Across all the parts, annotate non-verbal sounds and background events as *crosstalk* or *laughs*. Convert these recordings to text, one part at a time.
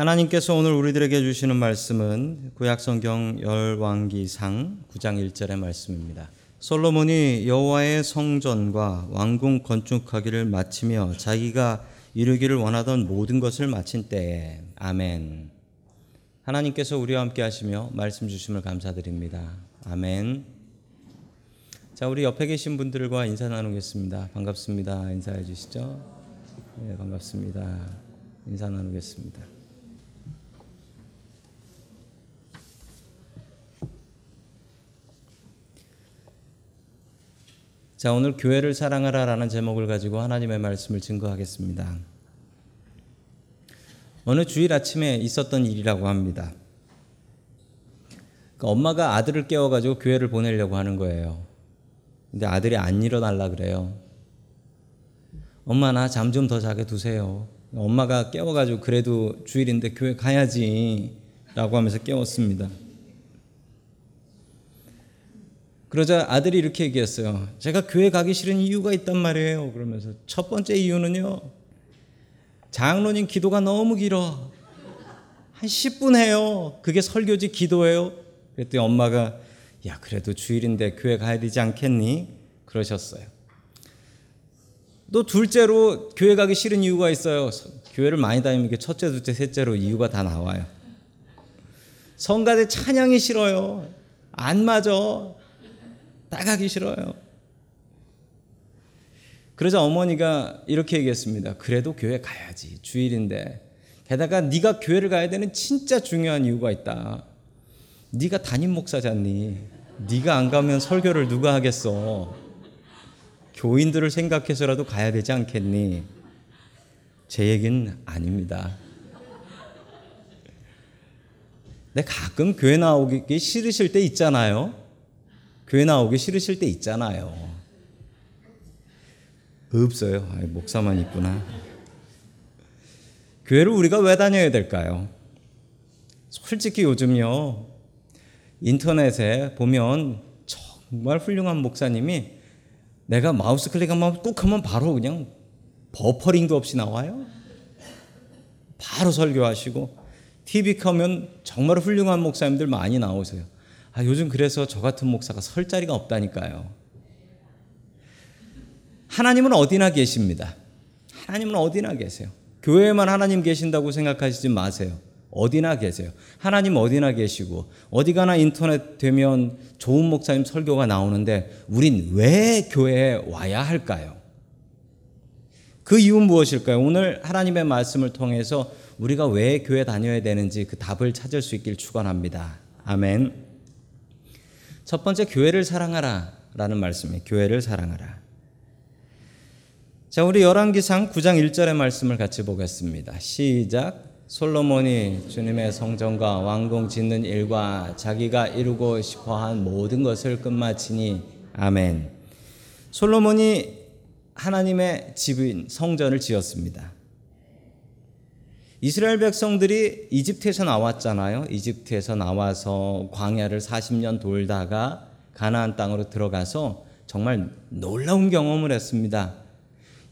하나님께서 오늘 우리들에게 주시는 말씀은 구약성경 열왕기상 9장 1절의 말씀입니다. 솔로몬이 여호와의 성전과 왕궁 건축하기를 마치며 자기가 이루기를 원하던 모든 것을 마친 때에 아멘. 하나님께서 우리와 함께 하시며 말씀 주심을 감사드립니다. 아멘. 자, 우리 옆에 계신 분들과 인사 나누겠습니다. 반갑습니다. 인사해 주시죠. 네, 반갑습니다. 인사 나누겠습니다. 자, 오늘 교회를 사랑하라라는 제목을 가지고 하나님의 말씀을 증거하겠습니다. 어느 주일 아침에 있었던 일이라고 합니다. 그러니까 엄마가 아들을 깨워가지고 교회를 보내려고 하는 거예요. 근데 아들이 안 일어날라 그래요. 엄마 나 잠 좀 더 자게 두세요. 엄마가 깨워가지고 그래도 주일인데 교회 가야지 라고 하면서 깨웠습니다. 그러자 아들이 이렇게 얘기했어요. 제가 교회 가기 싫은 이유가 있단 말이에요. 그러면서 첫 번째 이유는요. 장로님 기도가 너무 길어. 한 10분 해요. 그게 설교지 기도예요. 그랬더니 엄마가 야 그래도 주일인데 교회 가야 되지 않겠니? 그러셨어요. 또 둘째로 교회 가기 싫은 이유가 있어요. 교회를 많이 다니면 첫째, 둘째, 셋째로 이유가 다 나와요. 성가대 찬양이 싫어요. 안 맞아. 따가기 싫어요. 그러자 어머니가 이렇게 얘기했습니다. 그래도 교회 가야지. 주일인데. 게다가 네가 교회를 가야 되는 진짜 중요한 이유가 있다. 네가 담임 목사잖니. 네가 안 가면 설교를 누가 하겠어? 교인들을 생각해서라도 가야 되지 않겠니? 제 얘기는 아닙니다. 내 가끔 교회 나오기 싫으실 때 있잖아요. 교회 나오기 싫으실 때 있잖아요. 없어요. 목사만 있구나. 교회를 우리가 왜 다녀야 될까요? 솔직히 요즘요. 인터넷에 보면 정말 훌륭한 목사님이 내가 마우스 클릭하면 꾹 하면 바로 그냥 버퍼링도 없이 나와요. 바로 설교하시고 TV 켜면 정말 훌륭한 목사님들 많이 나오세요. 아, 요즘 그래서 저 같은 목사가 설 자리가 없다니까요. 하나님은 어디나 계십니다. 하나님은 어디나 계세요. 교회에만 하나님 계신다고 생각하시지 마세요. 어디나 계세요. 하나님 어디나 계시고 어디 가나 인터넷 되면 좋은 목사님 설교가 나오는데 우린 왜 교회에 와야 할까요? 그 이유는 무엇일까요? 오늘 하나님의 말씀을 통해서 우리가 왜 교회 다녀야 되는지 그 답을 찾을 수 있길 축원합니다. 아멘. 첫 번째 교회를 사랑하라 라는 말씀이에요. 교회를 사랑하라. 자, 우리 열왕기상 9장 1절의 말씀을 같이 보겠습니다. 시작. 솔로몬이 주님의 성전과 왕궁 짓는 일과 자기가 이루고 싶어 한 모든 것을 끝마치니 아멘. 솔로몬이 하나님의 집인 성전을 지었습니다. 이스라엘 백성들이 이집트에서 나왔잖아요. 이집트에서 나와서 광야를 40년 돌다가 가나안 땅으로 들어가서 정말 놀라운 경험을 했습니다.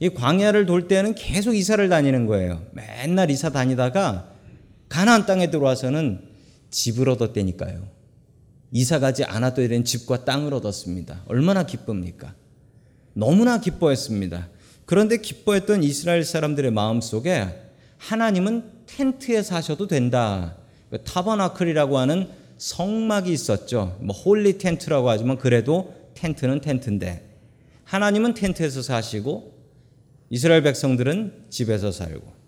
이 광야를 돌 때는 계속 이사를 다니는 거예요. 맨날 이사 다니다가 가나안 땅에 들어와서는 집을 얻었다니까요. 이사 가지 않아도 되는 집과 땅을 얻었습니다. 얼마나 기쁩니까? 너무나 기뻐했습니다. 그런데 기뻐했던 이스라엘 사람들의 마음 속에 하나님은 텐트에 사셔도 된다. tabernacle이라고 하는 성막이 있었죠. 뭐 holy tent라고 하지만 그래도 텐트는 텐트인데 하나님은 텐트에서 사시고 이스라엘 백성들은 집에서 살고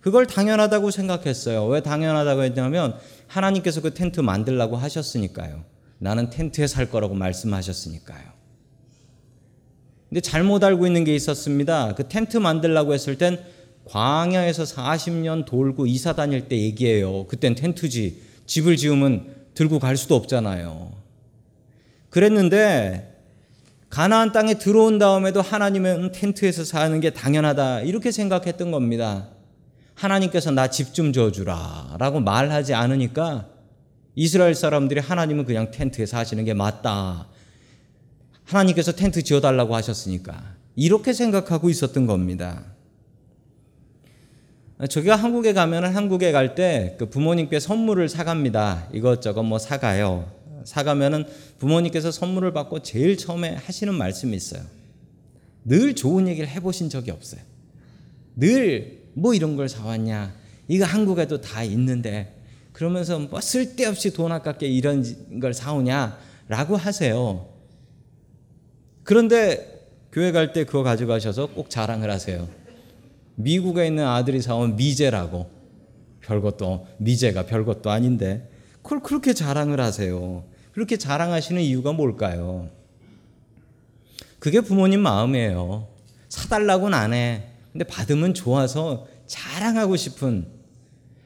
그걸 당연하다고 생각했어요. 왜 당연하다고 했냐면 하나님께서 그 텐트 만들라고 하셨으니까요. 나는 텐트에 살 거라고 말씀하셨으니까요. 근데 잘못 알고 있는 게 있었습니다. 그 텐트 만들라고 했을 땐 광야에서 40년 돌고 이사 다닐 때 얘기예요. 그땐 텐트지. 집을 지으면 들고 갈 수도 없잖아요. 그랬는데 가나안 땅에 들어온 다음에도 하나님은 텐트에서 사는 게 당연하다 이렇게 생각했던 겁니다. 하나님께서 나 집 좀 줘주라라고 말하지 않으니까 이스라엘 사람들이 하나님은 그냥 텐트에 사시는 게 맞다. 하나님께서 텐트 지어달라고 하셨으니까 이렇게 생각하고 있었던 겁니다. 저희가 한국에 가면은 한국에 갈 때 그 부모님께 선물을 사갑니다. 이것저것 뭐 사가요. 사가면은 부모님께서 선물을 받고 제일 처음에 하시는 말씀이 있어요. 늘 좋은 얘기를 해보신 적이 없어요. 늘 뭐 이런 걸 사왔냐. 이거 한국에도 다 있는데 그러면서 뭐 쓸데없이 돈 아깝게 이런 걸 사오냐 라고 하세요. 그런데 교회 갈 때 그거 가져가셔서 꼭 자랑을 하세요. 미국에 있는 아들이 사온 미제라고 별것도 미제가 별것도 아닌데 그걸 그렇게 자랑을 하세요. 그렇게 자랑하시는 이유가 뭘까요? 그게 부모님 마음이에요. 사달라고는 안 해. 근데 받으면 좋아서 자랑하고 싶은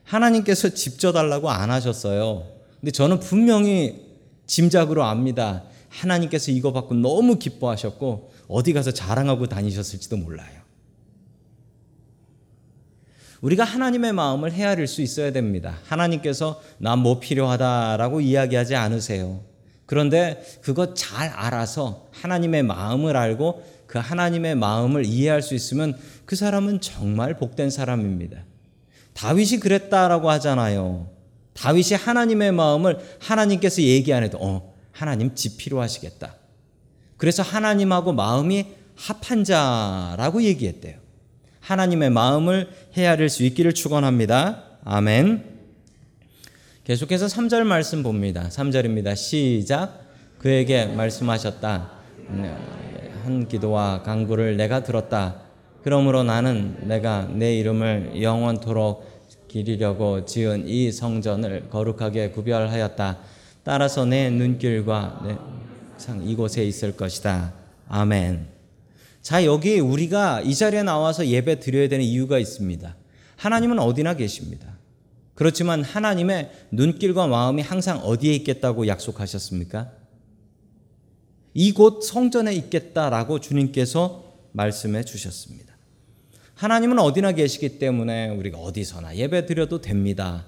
하나님께서 집 줘달라고 안 하셨어요. 근데 저는 분명히 짐작으로 압니다. 하나님께서 이거 받고 너무 기뻐하셨고 어디 가서 자랑하고 다니셨을지도 몰라요. 우리가 하나님의 마음을 헤아릴 수 있어야 됩니다. 하나님께서 난뭐 필요하다라고 이야기하지 않으세요. 그런데 그것 잘 알아서 하나님의 마음을 알고 그 하나님의 마음을 이해할 수 있으면 그 사람은 정말 복된 사람입니다. 다윗이 그랬다라고 하잖아요. 다윗이 하나님의 마음을 하나님께서 얘기 안 해도 어, 하나님 집 필요하시겠다. 그래서 하나님하고 마음이 합한 자라고 얘기했대요. 하나님의 마음을 헤아릴 수 있기를 축원합니다. 아멘. 계속해서 3절 말씀 봅니다. 3절입니다. 시작. 그에게 말씀하셨다. 한 기도와 강구를 내가 들었다. 그러므로 나는 내가 내 이름을 영원토록 기리려고 지은 이 성전을 거룩하게 구별하였다. 따라서 내 눈길과 내상 이곳에 있을 것이다. 아멘. 자, 여기 우리가 이 자리에 나와서 예배 드려야 되는 이유가 있습니다. 하나님은 어디나 계십니다. 그렇지만 하나님의 눈길과 마음이 항상 어디에 있겠다고 약속하셨습니까? 이곳 성전에 있겠다라고 주님께서 말씀해 주셨습니다. 하나님은 어디나 계시기 때문에 우리가 어디서나 예배 드려도 됩니다.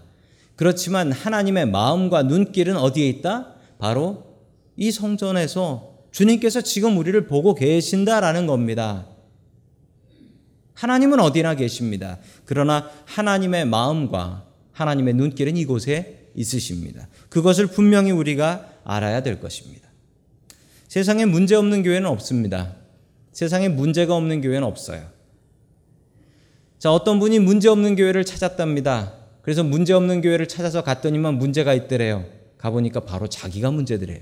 그렇지만 하나님의 마음과 눈길은 어디에 있다? 바로 이 성전에서 주님께서 지금 우리를 보고 계신다라는 겁니다. 하나님은 어디나 계십니다. 그러나 하나님의 마음과 하나님의 눈길은 이곳에 있으십니다. 그것을 분명히 우리가 알아야 될 것입니다. 세상에 문제 없는 교회는 없습니다. 세상에 문제가 없는 교회는 없어요. 자, 어떤 분이 문제 없는 교회를 찾았답니다. 그래서 문제 없는 교회를 찾아서 갔더니만 문제가 있더래요. 가보니까 바로 자기가 문제더래요.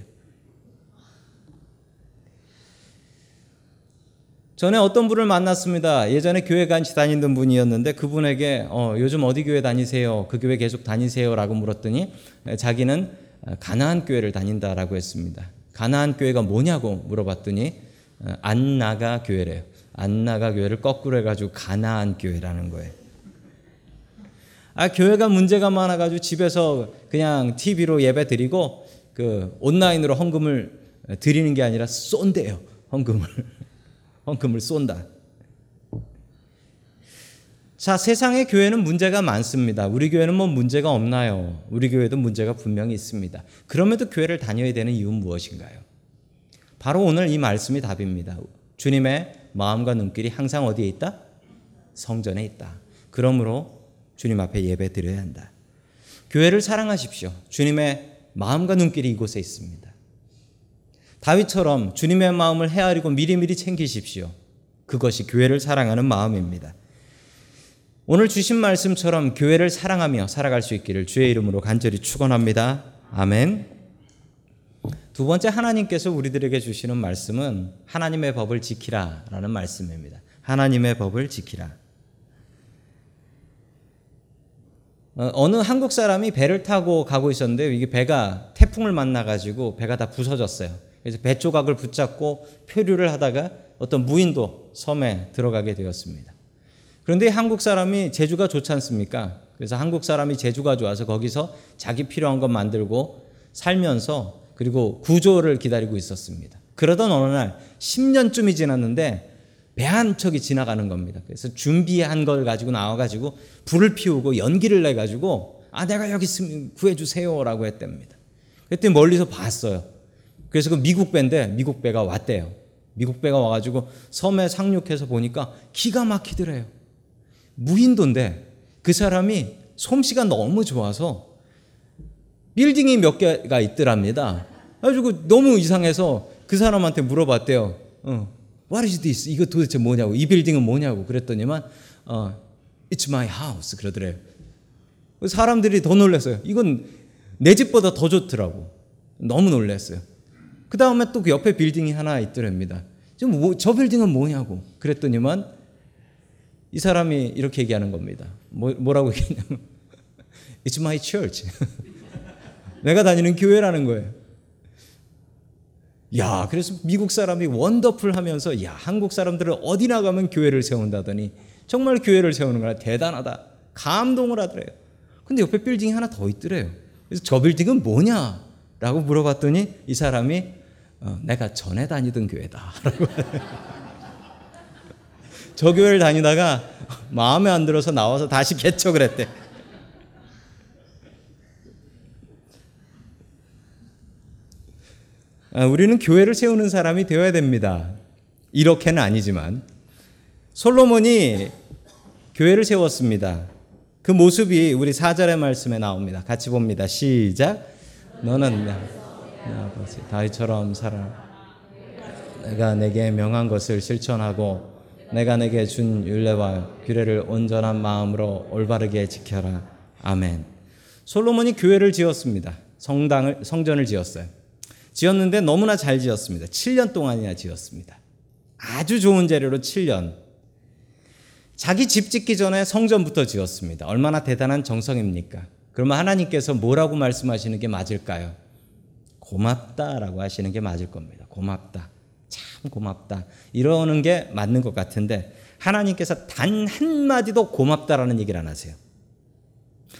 전에 어떤 분을 만났습니다. 예전에 교회 같이 다니던 분이었는데 그분에게 어, 요즘 어디 교회 다니세요? 그 교회 계속 다니세요라고 물었더니 자기는 가나안 교회를 다닌다라고 했습니다. 가나안 교회가 뭐냐고 물어봤더니 안나가 교회래요. 안나가 교회를 거꾸로 해가지고 가나안 교회라는 거예요. 아 교회가 문제가 많아가지고 집에서 그냥 TV로 예배 드리고 그 온라인으로 헌금을 드리는 게 아니라 쏜대요 헌금을. 헌금을 쏜다. 자, 세상의 교회는 문제가 많습니다. 우리 교회는 뭐 문제가 없나요? 우리 교회도 문제가 분명히 있습니다. 그럼에도 교회를 다녀야 되는 이유는 무엇인가요? 바로 오늘 이 말씀이 답입니다. 주님의 마음과 눈길이 항상 어디에 있다? 성전에 있다. 그러므로 주님 앞에 예배 드려야 한다. 교회를 사랑하십시오. 주님의 마음과 눈길이 이곳에 있습니다. 다윗처럼 주님의 마음을 헤아리고 미리미리 챙기십시오. 그것이 교회를 사랑하는 마음입니다. 오늘 주신 말씀처럼 교회를 사랑하며 살아갈 수 있기를 주의 이름으로 간절히 축원합니다. 아멘. 두 번째 하나님께서 우리들에게 주시는 말씀은 하나님의 법을 지키라라는 말씀입니다. 하나님의 법을 지키라. 어, 어느 한국 사람이 배를 타고 가고 있었는데 이게 배가 태풍을 만나 가지고 배가 다 부서졌어요. 그래서 배 조각을 붙잡고 표류를 하다가 어떤 무인도 섬에 들어가게 되었습니다. 그런데 한국 사람이 제주가 좋지 않습니까? 그래서 한국 사람이 제주가 좋아서 거기서 자기 필요한 것 만들고 살면서 그리고 구조를 기다리고 있었습니다. 그러던 어느 날 10년쯤이 지났는데 배 한 척이 지나가는 겁니다. 그래서 준비한 걸 가지고 나와가지고 불을 피우고 연기를 내가지고 아 내가 여기 있으면 구해주세요라고 했답니다. 그때 멀리서 봤어요. 그래서 그 미국 배인데 미국 배가 왔대요. 미국 배가 와가지고 섬에 상륙해서 보니까 기가 막히더래요. 무인도인데 그 사람이 솜씨가 너무 좋아서 빌딩이 몇 개가 있더랍니다. 그래가지고 너무 이상해서 그 사람한테 물어봤대요. 어, What is this? 이거 도대체 뭐냐고. 이 빌딩은 뭐냐고. 그랬더니만, 어, It's my house. 그러더래요. 사람들이 더 놀랐어요. 이건 내 집보다 더 좋더라고. 너무 놀랐어요. 그 다음에 또 그 옆에 빌딩이 하나 있더랍니다. 지금 뭐, 저 빌딩은 뭐냐고. 그랬더니만 이 사람이 이렇게 얘기하는 겁니다. 뭐, 뭐라고 얘기했냐면, *laughs* It's my church. *laughs* 내가 다니는 교회라는 거예요. 야, 그래서 미국 사람이 원더풀 하면서, 야, 한국 사람들은 어디 나가면 교회를 세운다더니, 정말 교회를 세우는 거라 대단하다. 감동을 하더래요. 근데 옆에 빌딩이 하나 더 있더래요. 그래서 저 빌딩은 뭐냐? 라고 물어봤더니 이 사람이 어, 내가 전에 다니던 교회다. 저 교회를 다니다가 마음에 안 들어서 나와서 다시 개척을 했대. 아, 우리는 교회를 세우는 사람이 되어야 됩니다. 이렇게는 아니지만 솔로몬이 교회를 세웠습니다. 그 모습이 우리 4절의 말씀에 나옵니다. 같이 봅니다. 시작. 너는 내, 내 아버지 다윗처럼 살아. 내가 내게 명한 것을 실천하고 내가 내게 준 율례와 규례를 온전한 마음으로 올바르게 지켜라. 아멘. 솔로몬이 교회를 지었습니다. 성당을 성전을 지었어요. 지었는데 너무나 잘 지었습니다. 7년 동안이나 지었습니다. 아주 좋은 재료로 7년. 자기 집 짓기 전에 성전부터 지었습니다. 얼마나 대단한 정성입니까? 그러면 하나님께서 뭐라고 말씀하시는 게 맞을까요? 고맙다라고 하시는 게 맞을 겁니다. 고맙다. 참 고맙다. 이러는 게 맞는 것 같은데 하나님께서 단 한마디도 고맙다라는 얘기를 안 하세요.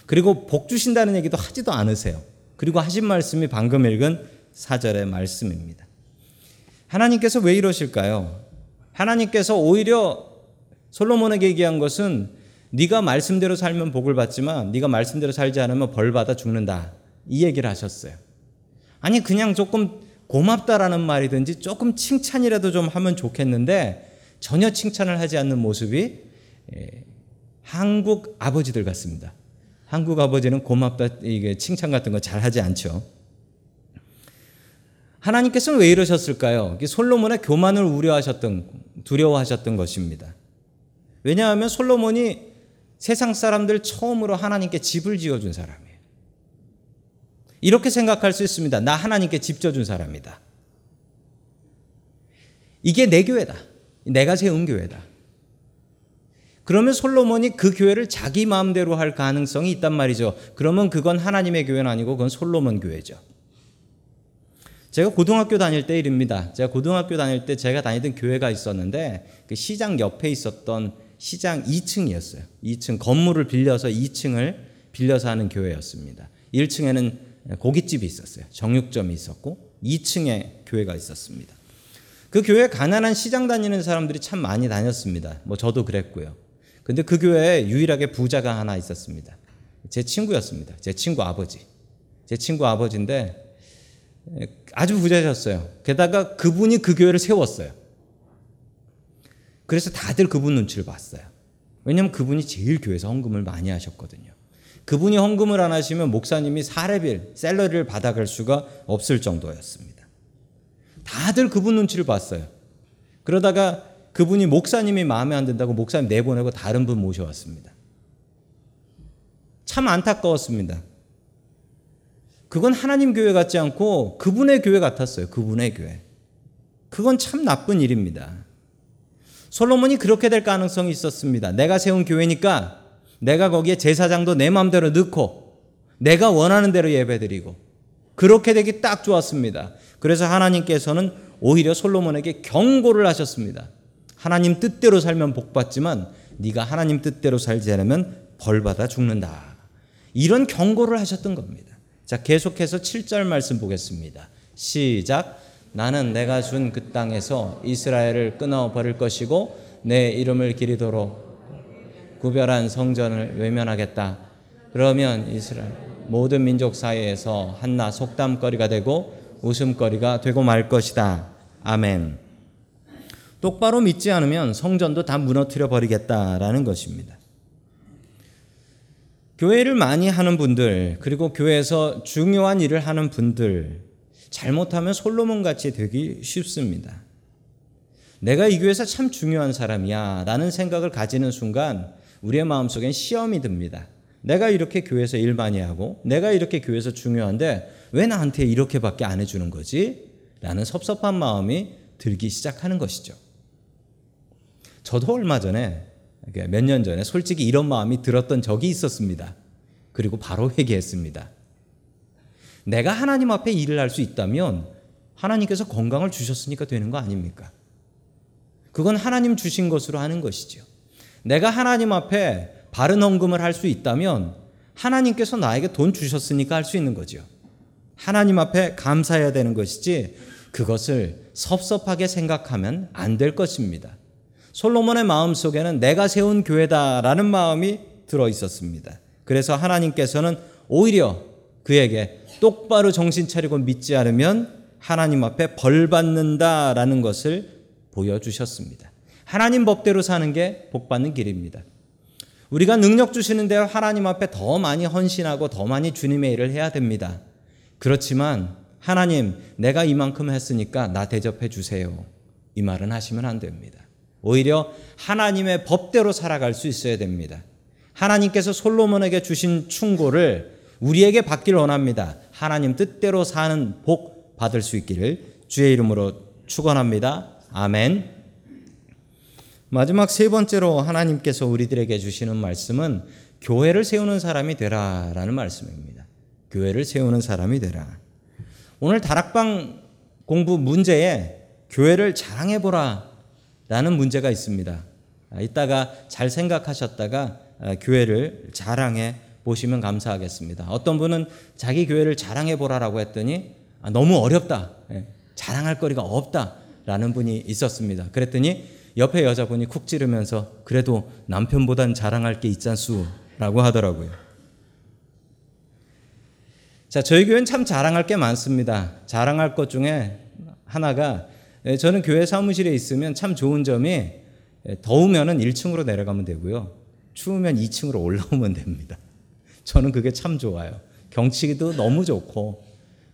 그리고 복 주신다는 얘기도 하지도 않으세요. 그리고 하신 말씀이 방금 읽은 사절의 말씀입니다. 하나님께서 왜 이러실까요? 하나님께서 오히려 솔로몬에게 얘기한 것은 네가 말씀대로 살면 복을 받지만 네가 말씀대로 살지 않으면 벌 받아 죽는다. 이 얘기를 하셨어요. 아니 그냥 조금 고맙다라는 말이든지 조금 칭찬이라도 좀 하면 좋겠는데 전혀 칭찬을 하지 않는 모습이 예, 한국 아버지들 같습니다. 한국 아버지는 고맙다 이게 칭찬 같은 거 잘 하지 않죠. 하나님께서는 왜 이러셨을까요? 솔로몬의 교만을 우려하셨던 두려워하셨던 것입니다. 왜냐하면 솔로몬이 세상 사람들 처음으로 하나님께 집을 지어준 사람 이렇게 생각할 수 있습니다. 나 하나님께 집 져준 사람이다. 이게 내 교회다. 내가 세운 교회다. 그러면 솔로몬이 그 교회를 자기 마음대로 할 가능성이 있단 말이죠. 그러면 그건 하나님의 교회는 아니고 그건 솔로몬 교회죠. 제가 고등학교 다닐 때 일입니다. 제가 고등학교 다닐 때 제가 다니던 교회가 있었는데 그 시장 옆에 있었던 시장 2층이었어요. 2층 건물을 빌려서 2층을 빌려서 하는 교회였습니다. 1층에는 고깃집이 있었어요. 정육점이 있었고 2층에 교회가 있었습니다. 그 교회 가난한 시장 다니는 사람들이 참 많이 다녔습니다. 뭐 저도 그랬고요. 근데 그 교회에 유일하게 부자가 하나 있었습니다. 제 친구였습니다. 제 친구 아버지. 제 친구 아버지인데 아주 부자셨어요. 게다가 그분이 그 교회를 세웠어요. 그래서 다들 그분 눈치를 봤어요. 왜냐하면 그분이 제일 교회에서 헌금을 많이 하셨거든요. 그분이 헌금을 안 하시면 목사님이 사례빌, 셀러리를 받아갈 수가 없을 정도였습니다. 다들 그분 눈치를 봤어요. 그러다가 그분이 목사님이 마음에 안 든다고 목사님 내보내고 다른 분 모셔왔습니다. 참 안타까웠습니다. 그건 하나님 교회 같지 않고 그분의 교회 같았어요. 그분의 교회. 그건 참 나쁜 일입니다. 솔로몬이 그렇게 될 가능성이 있었습니다. 내가 세운 교회니까 내가 거기에 제사장도 내 마음대로 넣고 내가 원하는 대로 예배드리고 그렇게 되기 딱 좋았습니다. 그래서 하나님께서는 오히려 솔로몬에게 경고를 하셨습니다. 하나님 뜻대로 살면 복 받지만 네가 하나님 뜻대로 살지 않으면 벌 받아 죽는다. 이런 경고를 하셨던 겁니다. 자, 계속해서 7절 말씀 보겠습니다. 시작. 나는 내가 준 그 땅에서 이스라엘을 끊어 버릴 것이고 내 이름을 기리도록 구별한 성전을 외면하겠다. 그러면 이스라엘 모든 민족 사이에서 한나 속담거리가 되고 웃음거리가 되고 말 것이다. 아멘. 똑바로 믿지 않으면 성전도 다 무너뜨려 버리겠다라는 것입니다. 교회를 많이 하는 분들, 그리고 교회에서 중요한 일을 하는 분들, 잘못하면 솔로몬 같이 되기 쉽습니다. 내가 이 교회에서 참 중요한 사람이야. 라는 생각을 가지는 순간 우리의 마음속엔 시험이 듭니다. 내가 이렇게 교회에서 일 많이 하고, 내가 이렇게 교회에서 중요한데 왜 나한테 이렇게밖에 안 해주는 거지? 라는 섭섭한 마음이 들기 시작하는 것이죠. 저도 얼마 전에 몇 년 전에 솔직히 이런 마음이 들었던 적이 있었습니다. 그리고 바로 회개했습니다. 내가 하나님 앞에 일을 할 수 있다면 하나님께서 건강을 주셨으니까 되는 거 아닙니까? 그건 하나님 주신 것으로 하는 것이죠. 내가 하나님 앞에 바른 헌금을 할 수 있다면 하나님께서 나에게 돈 주셨으니까 할 수 있는 거죠. 하나님 앞에 감사해야 되는 것이지 그것을 섭섭하게 생각하면 안 될 것입니다. 솔로몬의 마음 속에는 내가 세운 교회다라는 마음이 들어 있었습니다. 그래서 하나님께서는 오히려 그에게 똑바로 정신 차리고 믿지 않으면 하나님 앞에 벌 받는다라는 것을 보여주셨습니다. 하나님 법대로 사는 게 복 받는 길입니다. 우리가 능력 주시는 대로 하나님 앞에 더 많이 헌신하고 더 많이 주님의 일을 해야 됩니다. 그렇지만 하나님, 내가 이만큼 했으니까 나 대접해 주세요. 이 말은 하시면 안 됩니다. 오히려 하나님의 법대로 살아갈 수 있어야 됩니다. 하나님께서 솔로몬에게 주신 충고를 우리에게 받기를 원합니다. 하나님 뜻대로 사는 복 받을 수 있기를 주의 이름으로 축원합니다. 아멘. 마지막 세 번째로 하나님께서 우리들에게 주시는 말씀은 교회를 세우는 사람이 되라라는 말씀입니다. 교회를 세우는 사람이 되라. 오늘 다락방 공부 문제에 교회를 자랑해 보라 라는 문제가 있습니다. 아, 이따가 잘 생각하셨다가 아, 교회를 자랑해 보시면 감사하겠습니다. 어떤 분은 자기 교회를 자랑해 보라라고 했더니 아, 너무 어렵다. 예, 자랑할 거리가 없다라는 분이 있었습니다. 그랬더니 옆에 여자분이 쿡 찌르면서 그래도 남편보단 자랑할 게 있잖수 라고 하더라고요. 자, 저희 교회는 참 자랑할 게 많습니다. 자랑할 것 중에 하나가 예, 저는 교회 사무실에 있으면 참 좋은 점이 예, 더우면은 1층으로 내려가면 되고요. 추우면 2층으로 올라오면 됩니다. *laughs* 저는 그게 참 좋아요. 경치도 너무 좋고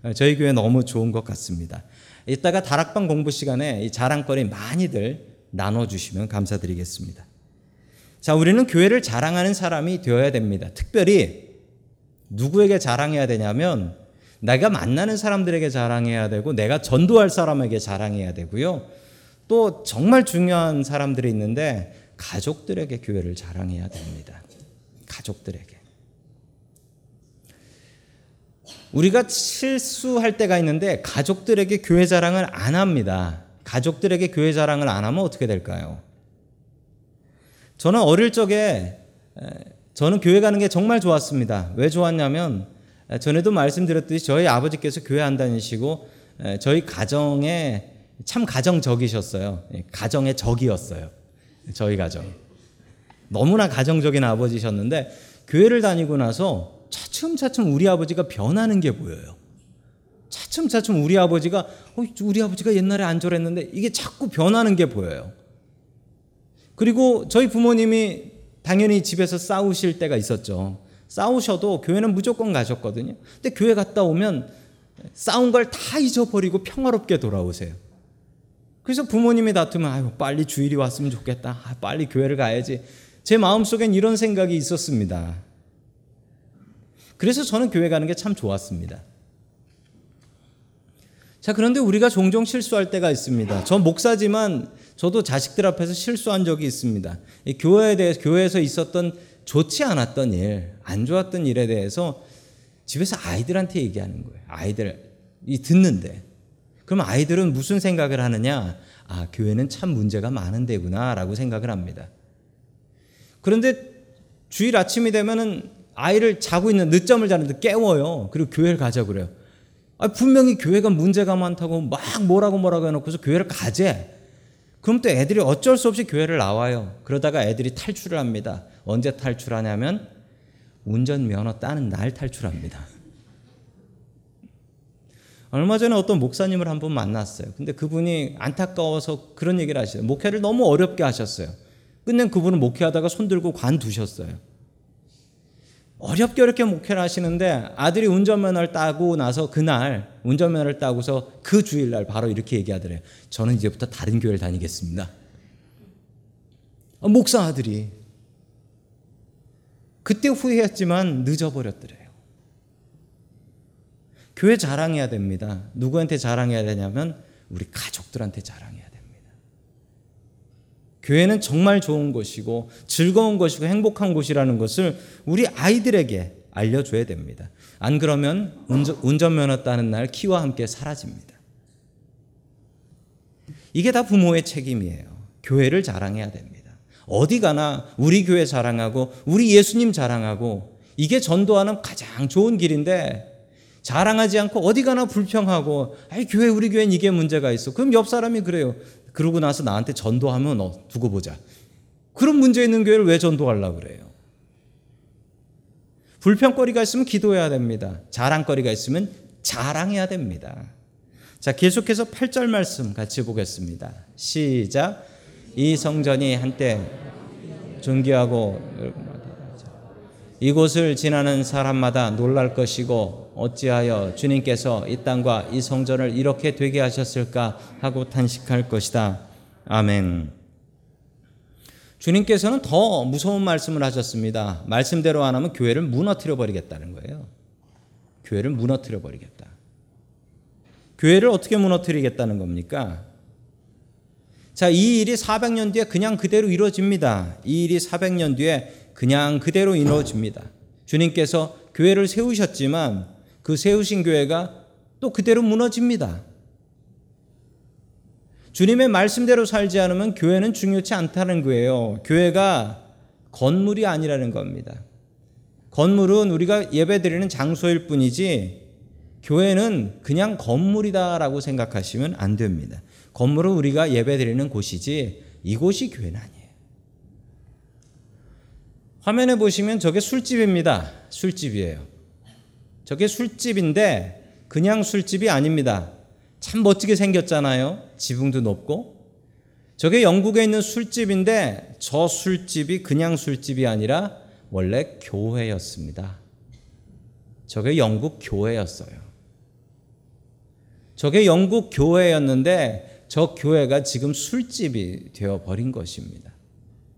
예, 저희 교회 너무 좋은 것 같습니다. 이따가 다락방 공부 시간에 이 자랑거리 많이들 나눠주시면 감사드리겠습니다. 자, 우리는 교회를 자랑하는 사람이 되어야 됩니다. 특별히 누구에게 자랑해야 되냐면 내가 만나는 사람들에게 자랑해야 되고 내가 전도할 사람에게 자랑해야 되고요. 또 정말 중요한 사람들이 있는데 가족들에게 교회를 자랑해야 됩니다. 가족들에게. 우리가 실수할 때가 있는데 가족들에게 교회 자랑을 안 합니다. 가족들에게 교회 자랑을 안 하면 어떻게 될까요? 저는 어릴 적에 저는 교회 가는 게 정말 좋았습니다. 왜 좋았냐면 전에도 말씀드렸듯이 저희 아버지께서 교회 안 다니시고 저희 가정에 참 가정적이셨어요. 예, 가정의 적이었어요. 저희 가정. 너무나 가정적인 아버지셨는데 교회를 다니고 나서 차츰차츰 우리 아버지가 변하는 게 보여요. 차츰차츰 우리 아버지가 어, 우리 아버지가 옛날에 안 저랬는데 이게 자꾸 변하는 게 보여요. 그리고 저희 부모님이 당연히 집에서 싸우실 때가 있었죠. 싸우셔도 교회는 무조건 가셨거든요. 근데 교회 갔다 오면 싸운 걸 다 잊어버리고 평화롭게 돌아오세요. 그래서 부모님이 다투면 아유 빨리 주일이 왔으면 좋겠다. 아, 빨리 교회를 가야지. 제 마음속엔 이런 생각이 있었습니다. 그래서 저는 교회 가는 게 참 좋았습니다. 자, 그런데 우리가 종종 실수할 때가 있습니다. 저 목사지만 저도 자식들 앞에서 실수한 적이 있습니다. 교회에 대해 교회에서 있었던 좋지 않았던 일, 안 좋았던 일에 대해서 집에서 아이들한테 얘기하는 거예요. 아이들 이 듣는데. 그럼 아이들은 무슨 생각을 하느냐? 아, 교회는 참 문제가 많은 데구나, 라고 생각을 합니다. 그런데 주일 아침이 되면은 아이를 자고 있는 늦잠을 자는데 깨워요. 그리고 교회를 가자 그래요. 아, 분명히 교회가 문제가 많다고 막 뭐라고 뭐라고 해놓고서 교회를 가재. 그럼 또 애들이 어쩔 수 없이 교회를 나와요. 그러다가 애들이 탈출을 합니다. 언제 탈출하냐면 운전면허 따는 날 탈출합니다. 얼마 전에 어떤 목사님을 한 분 만났어요. 근데 그분이 안타까워서 그런 얘기를 하시요 목회를 너무 어렵게 하셨어요. 끝낸 그분은 목회하다가 손 들고 관두셨어요. 어렵게 어렵게 목회를 하시는데 아들이 운전면허를 따고 나서 그날 운전면허를 따고서 그 주일날 바로 이렇게 얘기하더래요. 저는 이제부터 다른 교회를 다니겠습니다. 아, 목사 아들이 그때 후회했지만 늦어버렸더래요. 교회 자랑해야 됩니다. 누구한테 자랑해야 되냐면 우리 가족들한테 자랑해야 됩니다. 교회는 정말 좋은 곳이고 즐거운 곳이고 행복한 곳이라는 것을 우리 아이들에게 알려줘야 됩니다. 안 그러면 운전, 면허 따는 날 키와 함께 사라집니다. 이게 다 부모의 책임이에요. 교회를 자랑해야 됩니다. 어디 가나 우리 교회 자랑하고 우리 예수님 자랑하고 이게 전도하는 가장 좋은 길인데 자랑하지 않고 어디 가나 불평하고 아이 교회 우리 교회는 이게 문제가 있어. 그럼 옆 사람이 그래요. 그러고 나서 나한테 전도하면 어, 두고 보자. 그런 문제 있는 교회를 왜 전도하려고 그래요? 불평거리가 있으면 기도해야 됩니다. 자랑거리가 있으면 자랑해야 됩니다. 자, 계속해서 8절 말씀 같이 보겠습니다. 시작. 이 성전이 한때 존귀하고 이곳을 지나는 사람마다 놀랄 것이고 어찌하여 주님께서 이 땅과 이 성전을 이렇게 되게 하셨을까 하고 탄식할 것이다. 아멘. 주님께서는 더 무서운 말씀을 하셨습니다. 말씀대로 안 하면 교회를 무너뜨려 버리겠다는 거예요. 교회를 무너뜨려 버리겠다. 교회를 어떻게 무너뜨리겠다는 겁니까? 자, 이 일이 400년 뒤에 그냥 그대로 이루어집니다. 이 일이 400년 뒤에 그냥 그대로 이루어집니다. 주님께서 교회를 세우셨지만 그 세우신 교회가 또 그대로 무너집니다. 주님의 말씀대로 살지 않으면 교회는 중요치 않다는 거예요. 교회가 건물이 아니라는 겁니다. 건물은 우리가 예배드리는 장소일 뿐이지 교회는 그냥 건물이다라고 생각하시면 안 됩니다. 건물은 우리가 예배드리는 곳이지 이곳이 교회는 아니에요. 화면에 보시면 저게 술집입니다. 술집이에요. 저게 술집인데 그냥 술집이 아닙니다. 참 멋지게 생겼잖아요. 지붕도 높고. 저게 영국에 있는 술집인데 저 술집이 그냥 술집이 아니라 원래 교회였습니다. 저게 영국 교회였어요. 저게 영국 교회였는데 저 교회가 지금 술집이 되어 버린 것입니다.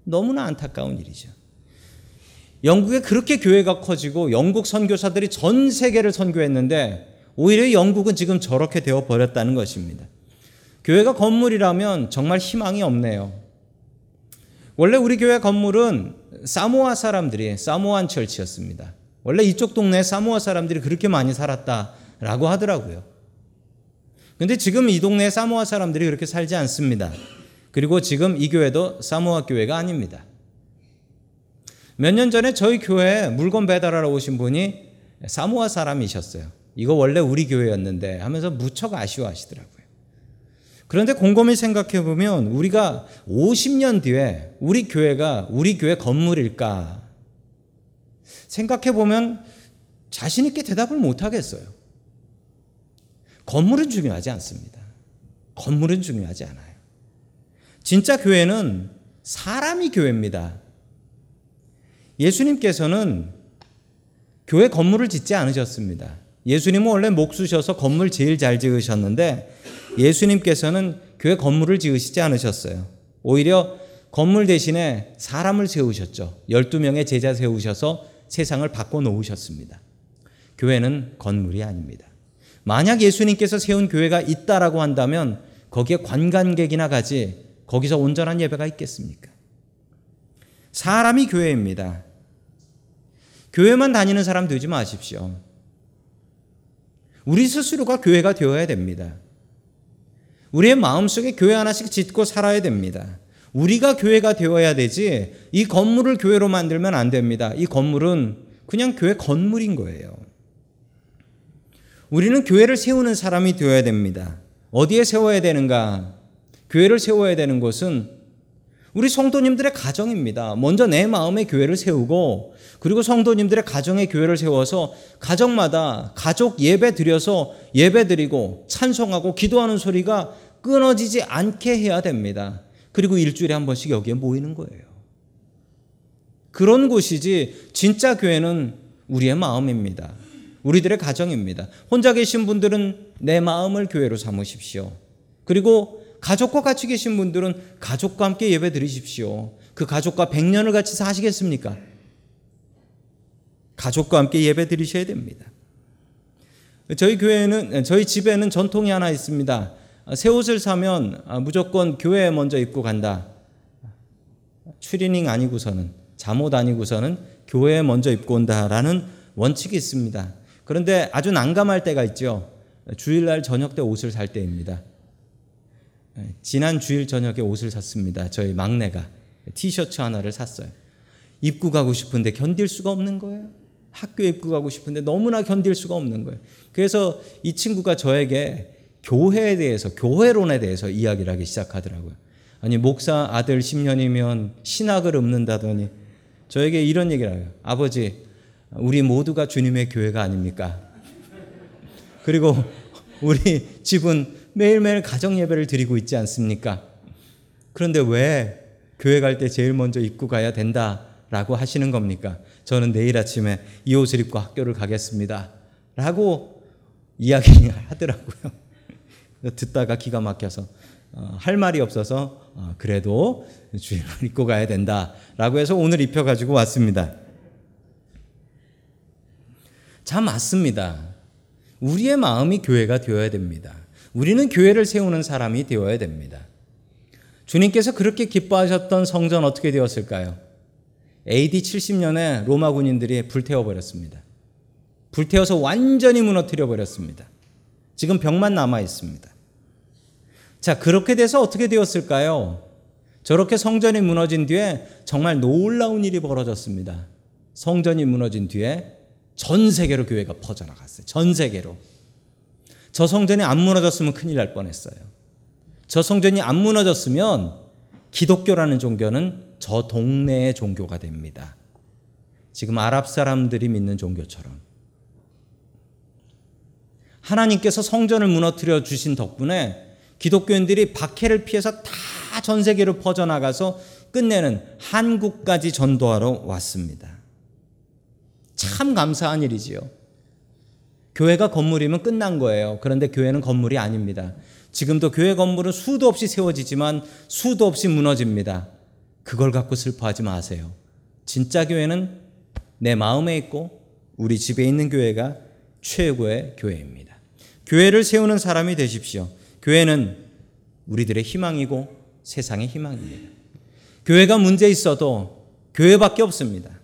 너무나 안타까운 일이죠. 영국에 그렇게 교회가 커지고 영국 선교사들이 전 세계를 선교했는데 오히려 영국은 지금 저렇게 되어 버렸다는 것입니다. 교회가 건물이라면 정말 희망이 없네요. 원래 우리 교회 건물은 사모아 사람들이 사모안 철치였습니다. 원래 이쪽 동네에 사모아 사람들이 그렇게 많이 살았다라고 하더라고요. 근데 지금 이 동네에 사모아 사람들이 그렇게 살지 않습니다. 그리고 지금 이 교회도 사모아 교회가 아닙니다. 몇 년 전에 저희 교회에 물건 배달하러 오신 분이 사모아 사람이셨어요. 이거 원래 우리 교회였는데 하면서 무척 아쉬워하시더라고요. 그런데 곰곰이 생각해 보면 우리가 50년 뒤에 우리 교회가 우리 교회 건물일까 생각해 보면 자신 있게 대답을 못 하겠어요. 건물은 중요하지 않습니다. 건물은 중요하지 않아요. 진짜 교회는 사람이 교회입니다. 예수님께서는 교회 건물을 짓지 않으셨습니다. 예수님은 원래 목수셔서 건물 제일 잘 지으셨는데 예수님께서는 교회 건물을 지으시지 않으셨어요. 오히려 건물 대신에 사람을 세우셨죠. 12명의 제자 세우셔서 세상을 바꿔 놓으셨습니다. 교회는 건물이 아닙니다. 만약 예수님께서 세운 교회가 있다라고 한다면 거기에 관광객이나 가지 거기서 온전한 예배가 있겠습니까? 사람이 교회입니다. 교회만 다니는 사람 되지 마십시오. 우리 스스로가 교회가 되어야 됩니다. 우리의 마음속에 교회 하나씩 짓고 살아야 됩니다. 우리가 교회가 되어야 되지 이 건물을 교회로 만들면 안 됩니다. 이 건물은 그냥 교회 건물인 거예요. 우리는 교회를 세우는 사람이 되어야 됩니다. 어디에 세워야 되는가? 교회를 세워야 되는 곳은 우리 성도님들의 가정입니다. 먼저 내 마음의 교회를 세우고 그리고 성도님들의 가정의 교회를 세워서 가정마다 가족 예배 드려서 예배 드리고 찬송하고 기도하는 소리가 끊어지지 않게 해야 됩니다. 그리고 일주일에 한 번씩 여기에 모이는 거예요. 그런 곳이지 진짜 교회는 우리의 마음입니다. 우리들의 가정입니다. 혼자 계신 분들은 내 마음을 교회로 삼으십시오. 그리고 가족과 같이 계신 분들은 가족과 함께 예배 드리십시오. 그 가족과 100년을 같이 사시겠습니까? 가족과 함께 예배 드리셔야 됩니다. 저희 교회는 저희 집에는 전통이 하나 있습니다. 새 옷을 사면 무조건 교회에 먼저 입고 간다. 추리닝 아니고서는 잠옷 아니고서는 교회에 먼저 입고 온다라는 원칙이 있습니다. 그런데 아주 난감할 때가 있죠. 주일날 저녁 때 옷을 살 때입니다. 지난 주일 저녁에 옷을 샀습니다. 저희 막내가 티셔츠 하나를 샀어요. 입고 가고 싶은데 견딜 수가 없는 거예요. 학교에 입고 가고 싶은데 너무나 견딜 수가 없는 거예요. 그래서 이 친구가 저에게 교회에 대해서, 교회론에 대해서 이야기를 하기 시작하더라고요. 아니, 목사 아들 10년이면 신학을 읊는다더니 저에게 이런 얘기를 해요. 아버지, 우리 모두가 주님의 교회가 아닙니까? 그리고 우리 집은 매일매일 가정 예배를 드리고 있지 않습니까? 그런데 왜 교회 갈 때 제일 먼저 입고 가야 된다라고 하시는 겁니까? 저는 내일 아침에 이 옷을 입고 학교를 가겠습니다. 라고 이야기하더라고요. *laughs* 듣다가 기가 막혀서 어, 할 말이 없어서 어, 그래도 주일을 입고 가야 된다라고 해서 오늘 입혀 가지고 왔습니다. 참 맞습니다. 우리의 마음이 교회가 되어야 됩니다. 우리는 교회를 세우는 사람이 되어야 됩니다. 주님께서 그렇게 기뻐하셨던 성전 어떻게 되었을까요? AD 70년에 로마 군인들이 불태워 버렸습니다. 불태워서 완전히 무너뜨려 버렸습니다. 지금 벽만 남아 있습니다. 자, 그렇게 돼서 어떻게 되었을까요? 저렇게 성전이 무너진 뒤에 정말 놀라운 일이 벌어졌습니다. 성전이 무너진 뒤에 전 세계로 교회가 퍼져나갔어요. 전 세계로. 저 성전이 안 무너졌으면 큰일 날 뻔했어요. 저 성전이 안 무너졌으면 기독교라는 종교는 저 동네의 종교가 됩니다. 지금 아랍 사람들이 믿는 종교처럼. 하나님께서 성전을 무너뜨려 주신 덕분에 기독교인들이 박해를 피해서 다 전 세계로 퍼져나가서 끝내는 한국까지 전도하러 왔습니다. 참 감사한 일이지요. 교회가 건물이면 끝난 거예요. 그런데 교회는 건물이 아닙니다. 지금도 교회 건물은 수도 없이 세워지지만 수도 없이 무너집니다. 그걸 갖고 슬퍼하지 마세요. 진짜 교회는 내 마음에 있고 우리 집에 있는 교회가 최고의 교회입니다. 교회를 세우는 사람이 되십시오. 교회는 우리들의 희망이고 세상의 희망입니다. 교회가 문제 있어도 교회밖에 없습니다.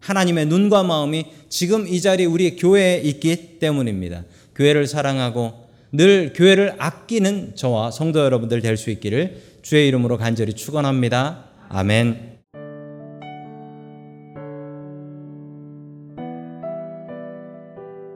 하나님의 눈과 마음이 지금 이 자리 우리 교회에 있기 때문입니다. 교회를 사랑하고 늘 교회를 아끼는 저와 성도 여러분들 될 수 있기를 주의 이름으로 간절히 축원합니다. 아멘.